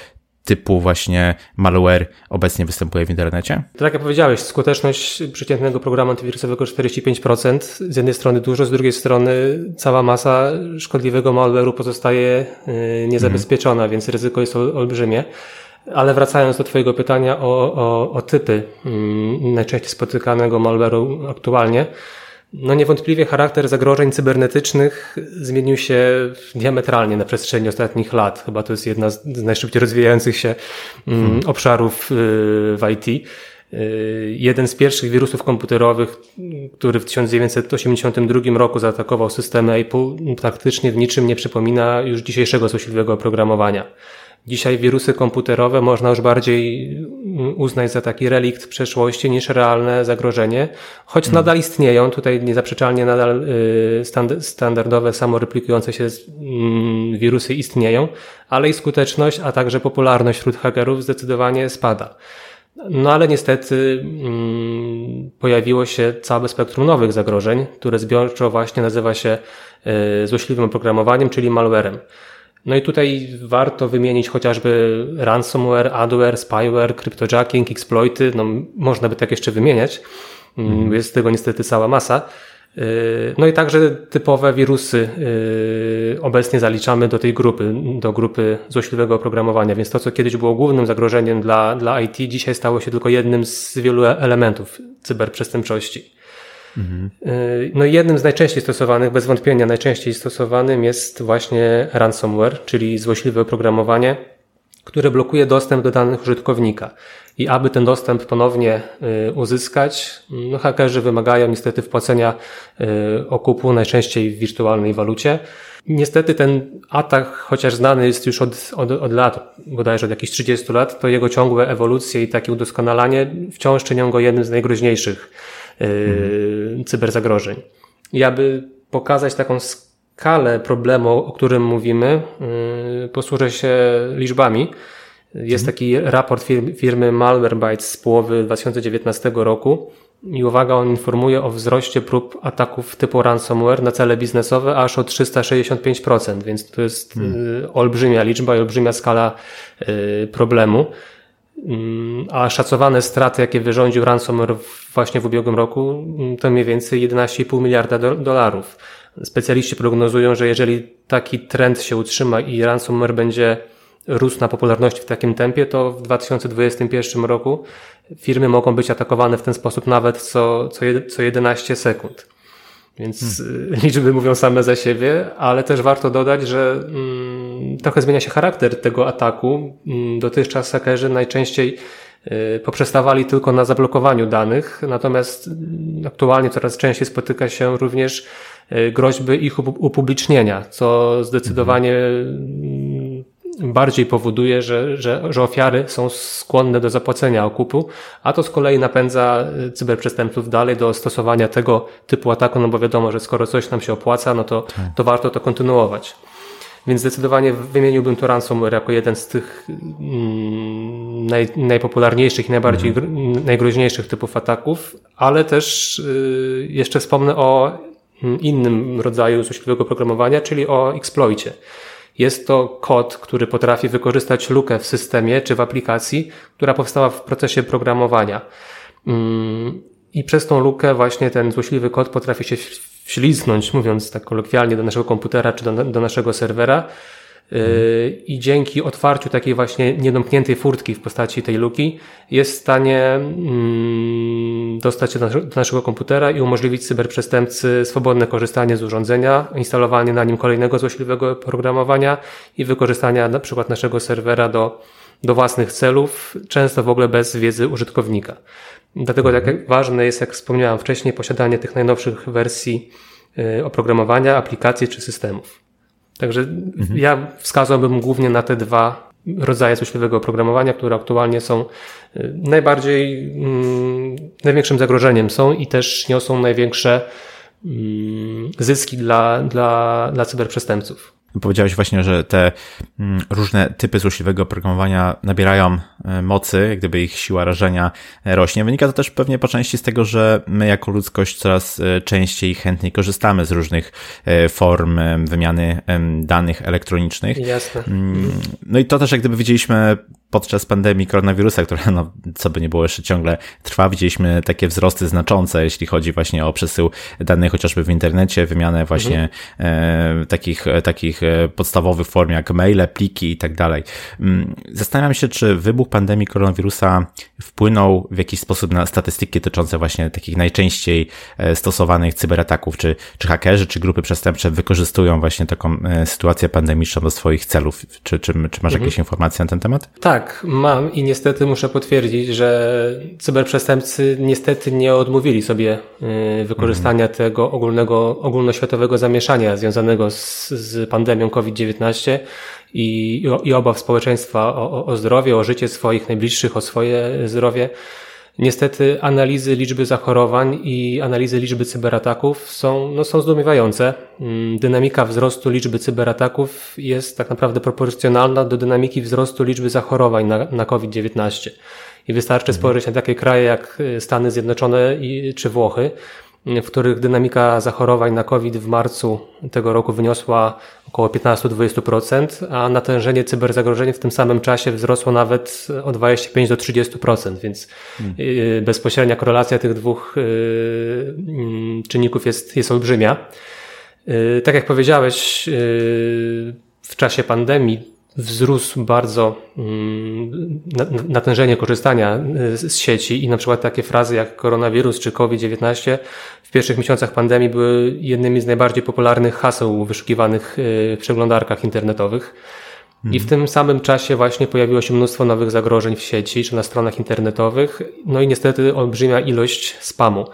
typu właśnie malware obecnie występuje w internecie? Tak jak powiedziałeś, skuteczność przeciętnego programu antywirusowego 45%. Z jednej strony dużo, z drugiej strony cała masa szkodliwego malware'u pozostaje y, niezabezpieczona, mhm. więc ryzyko jest olbrzymie. Ale wracając do Twojego pytania o, o, o typy mm, najczęściej spotykanego malware'u aktualnie, no niewątpliwie charakter zagrożeń cybernetycznych zmienił się diametralnie na przestrzeni ostatnich lat. Chyba to jest jedna z najszybciej rozwijających się mm, hmm. obszarów y, w IT. Y, jeden z pierwszych wirusów komputerowych, który w 1982 roku zaatakował systemy Apple, praktycznie w niczym nie przypomina już dzisiejszego złośliwego oprogramowania. Dzisiaj wirusy komputerowe można już bardziej uznać za taki relikt przeszłości niż realne zagrożenie, choć hmm. nadal istnieją, tutaj niezaprzeczalnie nadal y, standardowe, samoreplikujące się mm, wirusy istnieją, ale i skuteczność, a także popularność wśród hakerów zdecydowanie spada. No ale niestety mm, pojawiło się całe spektrum nowych zagrożeń, które zbiorczo właśnie nazywa się y, złośliwym oprogramowaniem, czyli malwarem. No i tutaj warto wymienić chociażby ransomware, adware, spyware, cryptojacking, exploity, no można by tak jeszcze wymieniać, mm. jest tego niestety cała masa. Yy, no i także typowe wirusy yy, obecnie zaliczamy do tej grupy, do grupy złośliwego oprogramowania, więc to, co kiedyś było głównym zagrożeniem dla, dla IT, dzisiaj stało się tylko jednym z wielu elementów cyberprzestępczości. Mhm. No i jednym z najczęściej stosowanych, bez wątpienia najczęściej stosowanym jest właśnie ransomware, czyli złośliwe oprogramowanie, które blokuje dostęp do danych użytkownika. I aby ten dostęp ponownie y, uzyskać, no hakerzy wymagają niestety wpłacenia y, okupu, najczęściej w wirtualnej walucie. Niestety ten atak, chociaż znany jest już od, od, od lat, bodajże od jakichś 30 lat, to jego ciągłe ewolucje i takie udoskonalanie wciąż czynią go jednym z najgroźniejszych mhm. cyberzagrożeń. I aby pokazać taką skalę problemu, o którym mówimy, yy, posłużę się liczbami. Jest mhm. taki raport firmy Malwarebytes z połowy 2019 roku i uwaga, on informuje o wzroście prób ataków typu ransomware na cele biznesowe aż o 365%, więc to jest hmm. olbrzymia liczba i olbrzymia skala problemu. Mm, a szacowane straty, jakie wyrządził ransomware właśnie w ubiegłym roku, mm, to mniej więcej 11,5 miliarda dolarów. Specjaliści prognozują, że jeżeli taki trend się utrzyma i ransomware będzie rósł na popularności w takim tempie, to w 2021 roku firmy mogą być atakowane w ten sposób nawet co, co, co 11 sekund. Więc hmm. liczby mówią same za siebie, ale też warto dodać, że mm, trochę zmienia się charakter tego ataku. Mm, dotychczas hakerzy najczęściej y, poprzestawali tylko na zablokowaniu danych, natomiast mm, aktualnie coraz częściej spotyka się również y, groźby ich upublicznienia, co zdecydowanie hmm bardziej powoduje, że, że, że ofiary są skłonne do zapłacenia okupu, a to z kolei napędza y, cyberprzestępców dalej do stosowania tego typu ataku, no bo wiadomo, że skoro coś nam się opłaca, no to, tak. to warto to kontynuować. Więc zdecydowanie wymieniłbym to ransomware jako jeden z tych mm, naj, najpopularniejszych i najbardziej mhm. najgroźniejszych typów ataków, ale też y, jeszcze wspomnę o mm, innym rodzaju złośliwego programowania, czyli o exploicie. Jest to kod, który potrafi wykorzystać lukę w systemie czy w aplikacji, która powstała w procesie programowania. Mm, I przez tą lukę właśnie ten złośliwy kod potrafi się wślizgnąć, mówiąc tak kolokwialnie, do naszego komputera czy do, do naszego serwera. Yy, I dzięki otwarciu takiej właśnie niedomkniętej furtki w postaci tej luki jest w stanie mm, dostać się do naszego komputera i umożliwić cyberprzestępcy swobodne korzystanie z urządzenia, instalowanie na nim kolejnego złośliwego programowania i wykorzystania na przykład naszego serwera do, do własnych celów, często w ogóle bez wiedzy użytkownika. Dlatego tak ważne jest, jak wspomniałem wcześniej, posiadanie tych najnowszych wersji y, oprogramowania, aplikacji czy systemów. Także mhm. ja wskazałbym głównie na te dwa rodzaje złośliwego oprogramowania, które aktualnie są y, najbardziej, mm, największym zagrożeniem są i też niosą największe mm, zyski dla, dla, dla cyberprzestępców. Powiedziałeś właśnie, że te mm, różne typy złośliwego oprogramowania nabierają e, mocy, gdyby ich siła rażenia e, rośnie. Wynika to też pewnie po części z tego, że my jako ludzkość coraz e, częściej i chętniej korzystamy z różnych form wymiany danych elektronicznych. Jasne. Mm, no i to też jak gdyby widzieliśmy podczas pandemii koronawirusa, która, no, co by nie było, jeszcze ciągle trwa, widzieliśmy takie wzrosty znaczące, jeśli chodzi właśnie o przesył danych chociażby w internecie, wymianę właśnie mhm. e, takich, takich e, podstawowych form jak maile, pliki i tak dalej. Mm, zastanawiam się, czy wybuch pandemii koronawirusa wpłynął w jakiś sposób na statystyki dotyczące właśnie takich najczęściej e, stosowanych cyberataków, czy, czy hakerzy, czy grupy przestępcze wykorzystują właśnie taką e, sytuację pandemiczną do swoich celów. Czy, czy, czy masz mhm. jakieś informacje na ten temat? Tak, mam i niestety muszę potwierdzić, że cyberprzestępcy niestety nie odmówili sobie y, wykorzystania mm. tego ogólnego, ogólnoświatowego zamieszania związanego z, z pandemią COVID-19 i, i obaw społeczeństwa o, o zdrowie, o życie swoich najbliższych, o swoje zdrowie Niestety analizy liczby zachorowań i analizy liczby cyberataków są, no, są zdumiewające. Mm, dynamika wzrostu liczby cyberataków jest tak naprawdę proporcjonalna do dynamiki wzrostu liczby zachorowań na, na COVID-19. I wystarczy mhm. spojrzeć na takie kraje jak y, Stany Zjednoczone i, czy Włochy, w których dynamika zachorowań na COVID w marcu tego roku wyniosła około 15-20%, a natężenie cyberzagrożeń w tym samym czasie wzrosło nawet o 25 do 30%, więc hmm. bezpośrednia korelacja tych dwóch y, mm, czynników jest, jest olbrzymia. Y, tak jak powiedziałeś, w czasie pandemii wzrósł bardzo mm, natężenie korzystania y, z sieci i na przykład takie frazy jak koronawirus czy COVID-19 w pierwszych miesiącach pandemii były jednymi z najbardziej popularnych haseł wyszukiwanych y, w przeglądarkach internetowych. I w mhm. tym samym czasie właśnie pojawiło się mnóstwo nowych zagrożeń w sieci czy na stronach internetowych, no i niestety olbrzymia ilość spamu.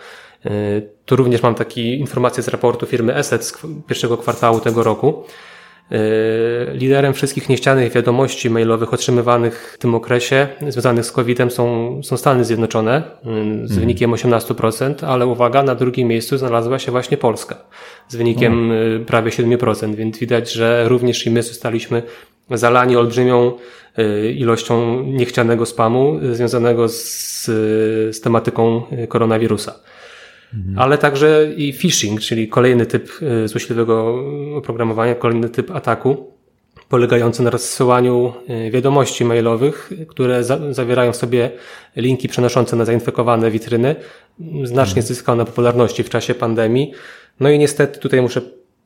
Y, tu również mam takie informacje z raportu firmy Asset z pierwszego kwartału tego roku. E, liderem wszystkich niechcianych wiadomości mailowych otrzymywanych w tym okresie związanych z COVID-em są, są Stany Zjednoczone z mhm. wynikiem 18%, ale uwaga, na drugim miejscu znalazła się właśnie Polska z wynikiem mhm. prawie 7%, więc widać, że również i my zostaliśmy zalani olbrzymią e, ilością niechcianego spamu związanego z, z tematyką koronawirusa. Mhm. ale także i phishing, czyli kolejny typ y, złośliwego oprogramowania, kolejny typ ataku, polegający na rozsyłaniu y, wiadomości mailowych, które za zawierają w sobie linki przenoszące na zainfekowane witryny. Znacznie mhm. zyskał na popularności w czasie pandemii. No i niestety tutaj muszę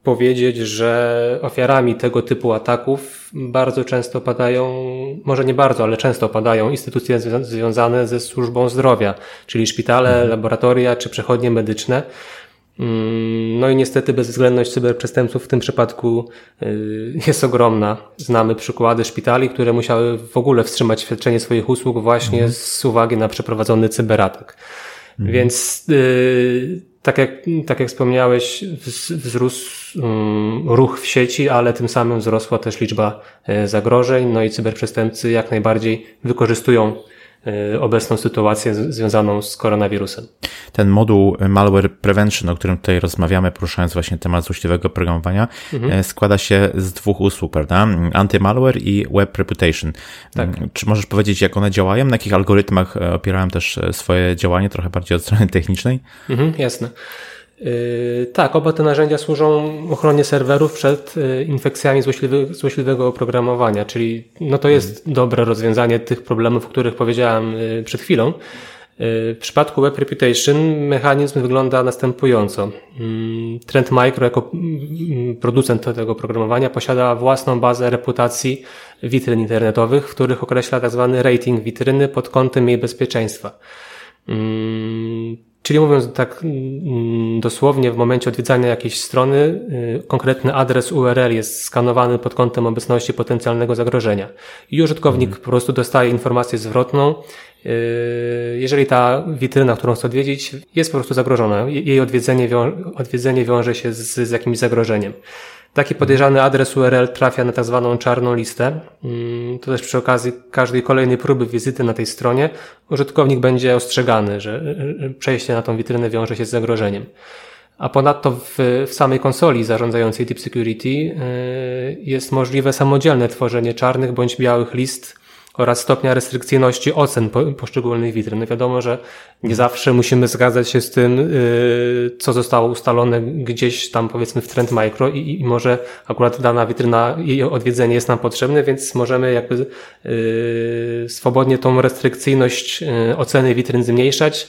powiedzieć, że ofiarami tego typu ataków bardzo często padają, może nie bardzo, ale często padają instytucje związane ze służbą zdrowia, czyli szpitale, mhm. laboratoria czy przechodnie medyczne. Mm, no i niestety bezwzględność cyberprzestępców w tym przypadku y, jest ogromna. Znamy przykłady szpitali, które musiały w ogóle wstrzymać świadczenie swoich usług właśnie mhm. z uwagi na przeprowadzony cyberatak. Mhm. Więc yy, tak jak, tak jak wspomniałeś, wzrósł um, ruch w sieci, ale tym samym wzrosła też liczba e, zagrożeń, no i cyberprzestępcy jak najbardziej wykorzystują obecną sytuację związaną z koronawirusem. Ten moduł Malware Prevention, o którym tutaj rozmawiamy, poruszając właśnie temat złośliwego programowania, mhm. E, składa się z dwóch usług, prawda? Anti-malware i Web Reputation. Tak. Czy możesz powiedzieć, jak one działają? Na jakich algorytmach opierają też swoje działanie, trochę bardziej od strony technicznej? Mhm, jasne. Yy, tak, oba te narzędzia służą ochronie serwerów przed yy, infekcjami złośliwy, złośliwego oprogramowania, czyli no to jest mhm. dobre rozwiązanie tych problemów, o których powiedziałem yy, przed chwilą. W przypadku Web Reputation mechanizm wygląda następująco. Mm, Trend Micro jako mm, producent tego oprogramowania posiada własną bazę reputacji witryn internetowych, w których określa tzw. Tak rating witryny pod kątem jej bezpieczeństwa. Mm, czyli mówiąc tak dosłownie, w momencie odwiedzania jakiejś strony, y, konkretny adres URL jest skanowany pod kątem obecności potencjalnego zagrożenia. I użytkownik mhm. po prostu dostaje informację zwrotną, y, jeżeli ta witryna, którą chce odwiedzić, jest po prostu zagrożona. Jej odwiedzenie, wią odwiedzenie wiąże się z, z jakimś zagrożeniem. Taki podejrzany adres URL trafia na tak zwaną czarną listę. Mm, to też przy okazji każdej kolejnej próby wizyty na tej stronie użytkownik będzie ostrzegany, że przejście na tą witrynę wiąże się z zagrożeniem. A ponadto w, w samej konsoli zarządzającej Deep Security y, jest możliwe samodzielne tworzenie czarnych bądź białych list oraz stopnia restrykcyjności ocen poszczególnych witryn. No wiadomo, że nie zawsze musimy zgadzać się z tym, y, co zostało ustalone gdzieś tam powiedzmy w Trend Micro i, i może akurat dana witryna, jej odwiedzenie jest nam potrzebne, więc możemy jakby y, swobodnie tą restrykcyjność y, oceny witryn zmniejszać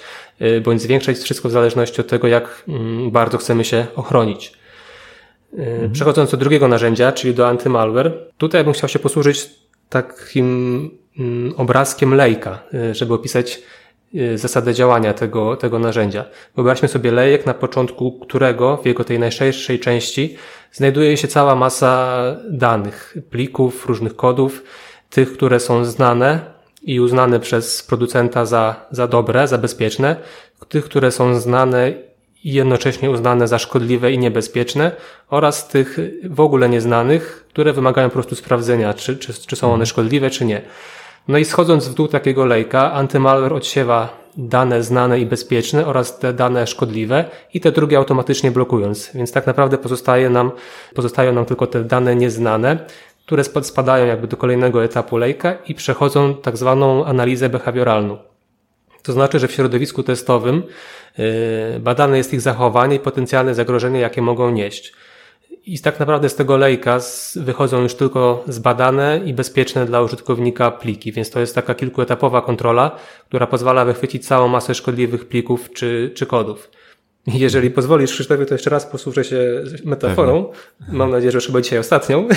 bądź zwiększać wszystko w zależności od tego, jak mm, bardzo chcemy się ochronić. Mhm. Przechodząc do drugiego narzędzia, czyli do antymalware, tutaj bym chciał się posłużyć takim mm, obrazkiem lejka, y, żeby opisać y, zasadę działania tego, tego narzędzia. Wyobraźmy sobie lejek, na początku którego, w jego tej najszerszej części, znajduje się cała masa danych, plików, różnych kodów, tych, które są znane i uznane przez producenta za, za dobre, za bezpieczne, tych, które są znane i jednocześnie uznane za szkodliwe i niebezpieczne oraz tych w ogóle nieznanych, które wymagają po prostu sprawdzenia, czy, czy, czy są one szkodliwe, czy nie. No i schodząc w dół takiego lejka, antymalware odsiewa dane znane i bezpieczne oraz te dane szkodliwe i te drugie automatycznie blokując. Więc tak naprawdę pozostaje nam, pozostają nam tylko te dane nieznane, które spadają jakby do kolejnego etapu lejka i przechodzą tak zwaną analizę behawioralną. To znaczy, że w środowisku testowym y, badane jest ich zachowanie i potencjalne zagrożenie, jakie mogą nieść. I tak naprawdę z tego lejka wychodzą już tylko zbadane i bezpieczne dla użytkownika pliki, więc to jest taka kilkuetapowa kontrola, która pozwala wychwycić całą masę szkodliwych plików czy, czy kodów. Jeżeli pozwolisz, Krzysztofie, to jeszcze raz posłużę się metaforą. Pewnie. Mam nadzieję, że już chyba dzisiaj ostatnią.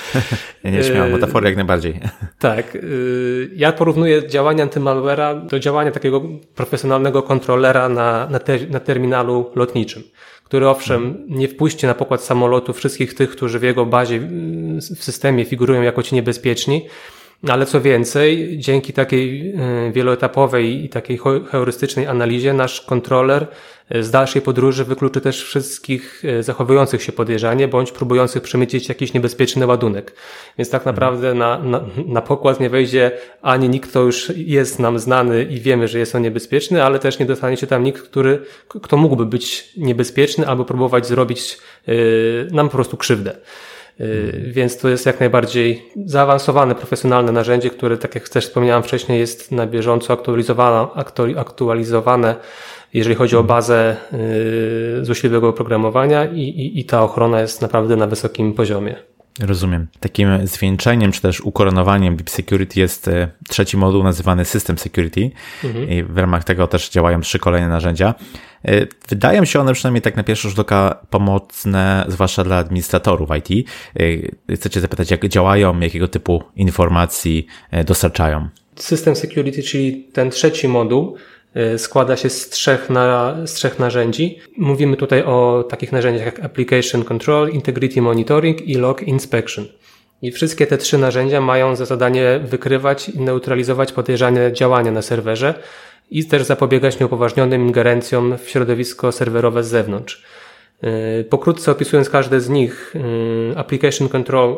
Nie śmiałam, metafory jak najbardziej. Tak. Y, ja porównuję działanie antymalware'a do działania takiego profesjonalnego kontrolera na, na, te, na terminalu lotniczym, który owszem mhm. nie wpuści na pokład samolotu wszystkich tych, którzy w jego bazie, w systemie figurują jako ci niebezpieczni, ale co więcej, dzięki takiej e, wieloetapowej i takiej heurystycznej analizie nasz kontroler e, z dalszej podróży wykluczy też wszystkich e, zachowujących się podejrzanie bądź próbujących przemycić jakiś niebezpieczny ładunek. Więc tak naprawdę na, na, na pokład nie wejdzie ani nikt, kto już jest nam znany i wiemy, że jest on niebezpieczny, ale też nie dostanie się tam nikt, który, kto mógłby być niebezpieczny albo próbować zrobić yy, nam po prostu krzywdę. Y, więc to jest jak najbardziej zaawansowane, profesjonalne narzędzie, które, tak jak też wspomniałem wcześniej, jest na bieżąco aktualizowane, aktualizowane jeżeli chodzi o bazę yy, złośliwego oprogramowania i, i, i ta ochrona jest naprawdę na wysokim poziomie. Rozumiem. Takim zwieńczeniem, czy też ukoronowaniem Deep Security jest e, trzeci moduł nazywany System Security. Mhm. I w ramach tego też działają trzy kolejne narzędzia. E, wydają się one przynajmniej tak na pierwszy rzut oka pomocne, zwłaszcza dla administratorów IT. E, chcecie zapytać, jak działają, jakiego typu informacji dostarczają? System Security, czyli ten trzeci moduł, składa się z trzech, na, z trzech narzędzi. Mówimy tutaj o takich narzędziach jak Application Control, Integrity Monitoring i Log Inspection. I wszystkie te trzy narzędzia mają za zadanie wykrywać i neutralizować podejrzane działania na serwerze i też zapobiegać nieupoważnionym ingerencjom w środowisko serwerowe z zewnątrz. Y, pokrótce opisując każde z nich, y, Application Control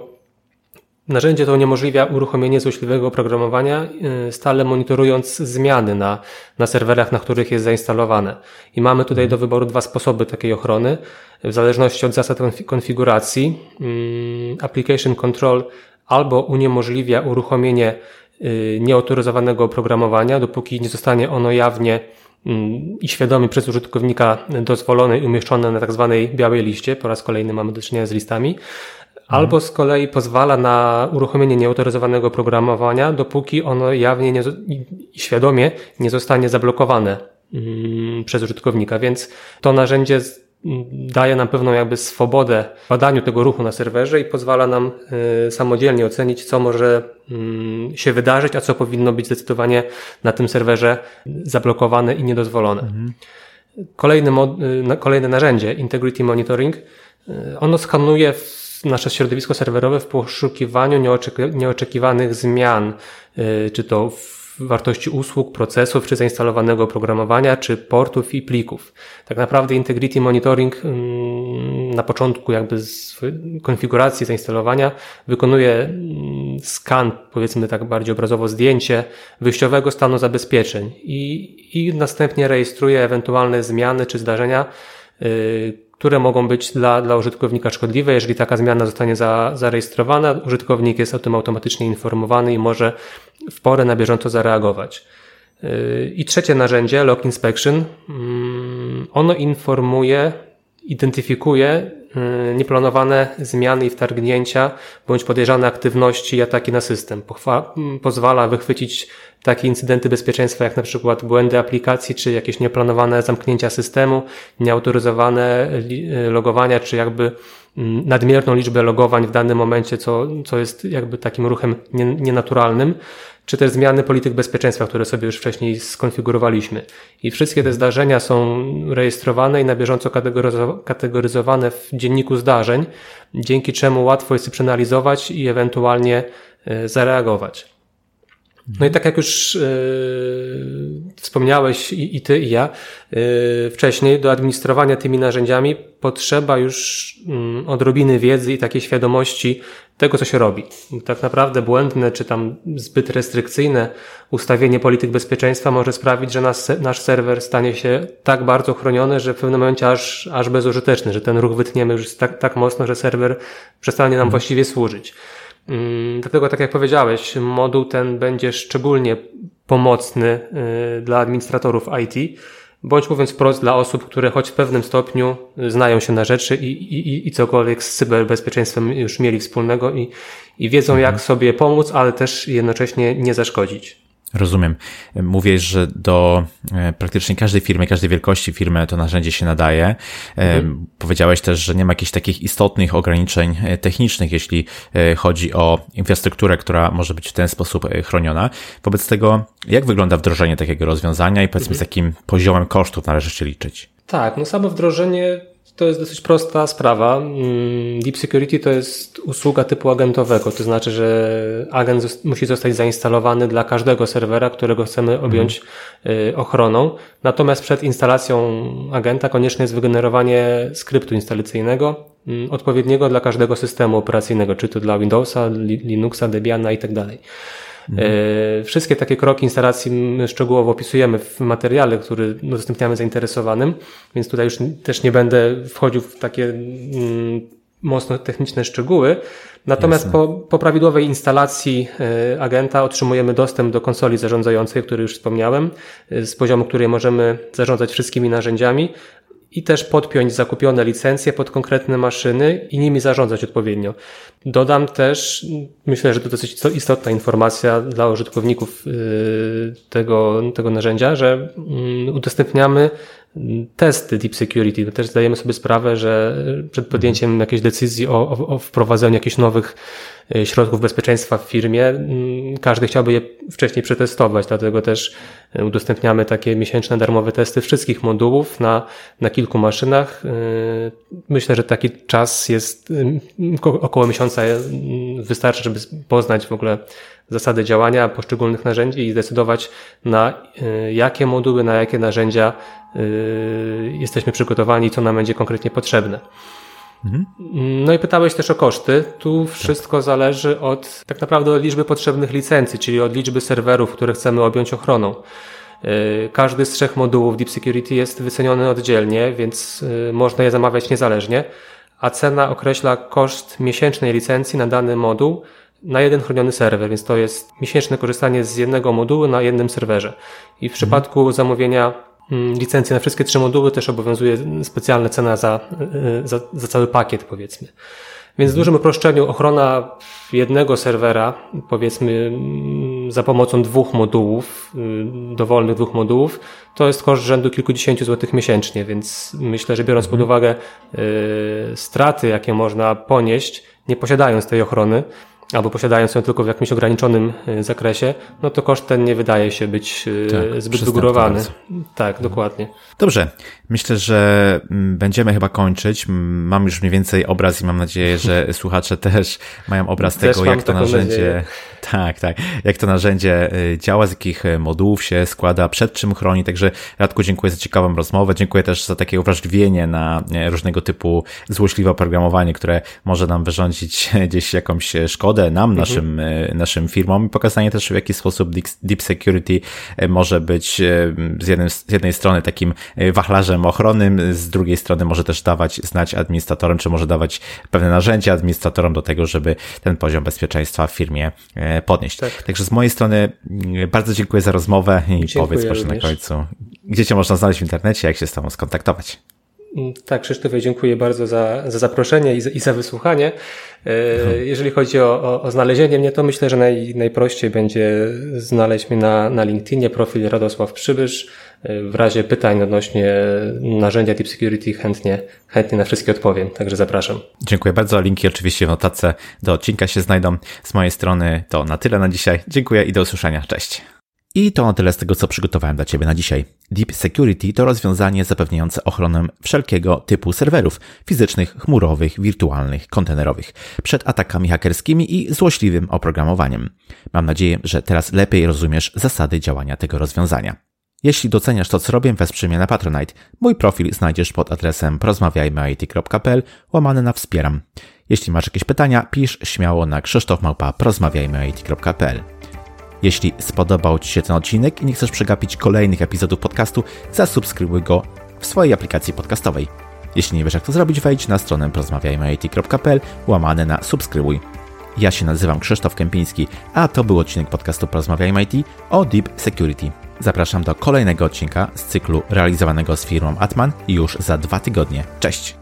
Narzędzie to uniemożliwia uruchomienie złośliwego oprogramowania, y, stale monitorując zmiany na, na serwerach, na których jest zainstalowane. I mamy tutaj do wyboru dwa sposoby takiej ochrony. W zależności od zasad konfiguracji, mm, Application Control albo uniemożliwia uruchomienie y, nieautoryzowanego oprogramowania, dopóki nie zostanie ono jawnie mm, i świadomie przez użytkownika dozwolone i umieszczone na tak zwanej białej liście. Po raz kolejny mamy do czynienia z listami. Albo z kolei pozwala na uruchomienie nieautoryzowanego programowania, dopóki ono jawnie nie, i świadomie nie zostanie zablokowane mm, przez użytkownika. Więc to narzędzie daje nam pewną jakby swobodę w badaniu tego ruchu na serwerze i pozwala nam y, samodzielnie ocenić, co może mm, się wydarzyć, a co powinno być zdecydowanie na tym serwerze zablokowane i niedozwolone. Mhm. Kolejny, y, kolejne narzędzie, Integrity Monitoring, y, ono skanuje nasze środowisko serwerowe w poszukiwaniu nieoczekiwanych zmian, czy to wartości usług, procesów, czy zainstalowanego oprogramowania, czy portów i plików. Tak naprawdę Integrity Monitoring mm, na początku jakby z konfiguracji zainstalowania wykonuje mm, skan, powiedzmy tak bardziej obrazowo, zdjęcie wyjściowego stanu zabezpieczeń i, i następnie rejestruje ewentualne zmiany czy zdarzenia, yy, które mogą być dla, dla użytkownika szkodliwe. Jeżeli taka zmiana zostanie za, zarejestrowana, użytkownik jest o tym automatycznie informowany i może w porę na bieżąco zareagować. Yy, I trzecie narzędzie, Log Inspection, mm, ono informuje, identyfikuje nieplanowane zmiany i wtargnięcia bądź podejrzane aktywności i ataki na system. pozwala wychwycić takie incydenty bezpieczeństwa, jak na przykład błędy aplikacji, czy jakieś nieplanowane zamknięcia systemu, nieautoryzowane logowania, czy jakby nadmierną liczbę logowań w danym momencie, co, co jest jakby takim ruchem nienaturalnym, czy też zmiany polityk bezpieczeństwa, które sobie już wcześniej skonfigurowaliśmy. I wszystkie te zdarzenia są rejestrowane i na bieżąco kategoryzowane w dzienniku zdarzeń, dzięki czemu łatwo jest je przeanalizować i ewentualnie e, zareagować. No i tak jak już yy, wspomniałeś i, i, ty i ja yy, wcześniej, do administrowania tymi narzędziami potrzeba już yy, odrobiny wiedzy i takiej świadomości tego, co się robi. Tak naprawdę błędne czy tam zbyt restrykcyjne ustawienie polityk bezpieczeństwa może sprawić, że nas, nasz serwer stanie się tak bardzo chroniony, że w pewnym momencie aż, aż bezużyteczny, że ten ruch wytniemy już tak, tak mocno, że serwer przestanie nam właściwie służyć. Mm, dlatego, tak jak powiedziałeś, moduł ten będzie szczególnie pomocny y, dla administratorów IT, bądź mówiąc wprost dla osób, które choć w pewnym stopniu znają się na rzeczy i, i, i cokolwiek z cyberbezpieczeństwem już mieli wspólnego i, i wiedzą, jak mhm. sobie pomóc, ale też jednocześnie nie zaszkodzić. Rozumiem. Mówisz, że do e, praktycznie każdej firmy, każdej wielkości firmy to narzędzie się nadaje. E, mhm. Powiedziałeś też, że nie ma jakichś takich istotnych ograniczeń e, technicznych, jeśli chodzi o infrastrukturę, która może być w ten sposób chroniona. Wobec tego, jak wygląda wdrożenie takiego rozwiązania i powiedzmy mhm. z jakim poziomem kosztów należy się liczyć? Tak, no samo wdrożenie to jest dosyć prosta sprawa. Mm, Deep Security to jest usługa typu agentowego, to znaczy, że agent musi zostać zainstalowany dla każdego serwera, którego chcemy objąć mhm. ochroną. Natomiast przed instalacją agenta konieczne jest wygenerowanie skryptu instalacyjnego mm, odpowiedniego dla każdego systemu operacyjnego, czy to dla Windowsa, Linuxa, Debiana i tak. Mhm. E, wszystkie takie kroki instalacji szczegółowo opisujemy w materiale, który udostępniamy zainteresowanym, więc tutaj już też nie będę wchodził w takie mocno techniczne szczegóły. Natomiast po, po, prawidłowej instalacji e, agenta otrzymujemy dostęp do konsoli zarządzającej, o której już wspomniałem, e, z poziomu której możemy zarządzać wszystkimi narzędziami, i też podpiąć zakupione licencje pod konkretne maszyny i nimi zarządzać odpowiednio. Dodam też, myślę, że to dosyć istotna informacja dla użytkowników y, tego, tego narzędzia, że mm, udostępniamy testy Deep Security. Też zdajemy sobie sprawę, że przed podjęciem jakiejś decyzji o, o, o wprowadzeniu jakichś nowych y, środków bezpieczeństwa w firmie, mm, każdy chciałby je wcześniej przetestować, dlatego też y, udostępniamy takie miesięczne darmowe testy wszystkich modułów na, na kilku maszynach. Y, myślę, że taki czas jest około miesiąca wystarczy, żeby poznać w ogóle zasady działania poszczególnych narzędzi i zdecydować na jakie moduły, na jakie narzędzia jesteśmy przygotowani, co nam będzie konkretnie potrzebne. Mhm. No i pytałeś też o koszty. Tu wszystko tak. zależy od tak naprawdę od liczby potrzebnych licencji, czyli od liczby serwerów, które chcemy objąć ochroną. Yy, każdy z trzech modułów Deep Security jest wyceniony oddzielnie, więc yy, można je zamawiać niezależnie, a cena określa koszt miesięcznej licencji na dany moduł na jeden chroniony serwer, więc to jest miesięczne korzystanie z jednego modułu na jednym serwerze. I w przypadku zamówienia mm, licencję na wszystkie trzy moduły, też obowiązuje specjalna cena za, za, za cały pakiet, powiedzmy. Więc w dużym uproszczeniu ochrona jednego serwera, powiedzmy mm, za pomocą dwóch modułów, y, dowolnych dwóch modułów, to jest koszt rzędu kilkudziesięciu złotych miesięcznie, więc myślę, że biorąc pod mhm. uwagę y, straty, jakie można ponieść, nie posiadając tej ochrony, albo posiadając ją tylko w jakimś ograniczonym y, zakresie, no to koszt ten nie wydaje się być y, tak, zbyt wygórowany. Tak, dokładnie. Dobrze. Myślę, że mm, będziemy chyba kończyć. Mam już mniej więcej obraz i mam nadzieję, że słuchacze też mają obraz też tego, jak to narzędzie, nadzieję. tak, tak, jak to narzędzie y, działa, z jakich modułów się składa, przed czym chroni. Także Radku, dziękuję za ciekawą rozmowę. Dziękuję też za takie uwrażliwienie na różnego typu złośliwe oprogramowanie, które może nam wyrządzić gdzieś jakąś szkodę nam, mhm. naszym, e, naszym firmom i pokazanie też w jaki sposób Deep Security e, może być e, z, jednym, z jednej strony takim wachlarzem ochronnym, z drugiej strony może też dawać znać administratorom, czy może dawać pewne narzędzia administratorom do tego, żeby ten poziom bezpieczeństwa w firmie podnieść. Tak. Także z mojej strony bardzo dziękuję za rozmowę i dziękuję powiedz proszę na końcu, gdzie Cię można znaleźć w internecie, jak się z Tobą skontaktować. Mm, tak, Krzysztofie, dziękuję bardzo za, za zaproszenie i za, i za wysłuchanie. Mhm. Jeżeli chodzi o, o, o, znalezienie mnie, to myślę, że naj, najprościej będzie znaleźć mnie na, na LinkedInie, profil Radosław Przybysz. E, w razie pytań odnośnie narzędzia Deep Security chętnie, chętnie na wszystkie odpowiem, także zapraszam. Dziękuję bardzo. Linki oczywiście w notatce do odcinka się znajdą. Z mojej strony to na tyle na dzisiaj. Dziękuję i do usłyszenia. Cześć. I to na tyle z tego, co przygotowałem dla Ciebie na dzisiaj. Deep Security to rozwiązanie zapewniające ochronę wszelkiego typu serwerów fizycznych, chmurowych, wirtualnych, kontenerowych przed atakami hakerskimi i złośliwym oprogramowaniem. Mam nadzieję, że teraz lepiej rozumiesz zasady działania tego rozwiązania. Jeśli doceniasz to, co robię, wesprzyj mnie na Patronite. Mój profil znajdziesz pod adresem porozmawiajmyit.pl łamane na wspieram. Jeśli masz jakieś pytania, pisz śmiało na krzysztofmałpa.porozmawiajmyit.pl jeśli spodobał Ci się ten odcinek i nie chcesz przegapić kolejnych epizodów podcastu, zasubskrybuj go w swojej aplikacji podcastowej. Jeśli nie wiesz jak to zrobić, wejdź na stronę porozmawiajmy.it.pl łamane na subskrybuj. Ja się nazywam Krzysztof Kępiński, a to był odcinek podcastu Porozmawiajmy IT o Deep Security. Zapraszam do kolejnego odcinka z cyklu realizowanego z firmą Atman już za dwa tygodnie. Cześć!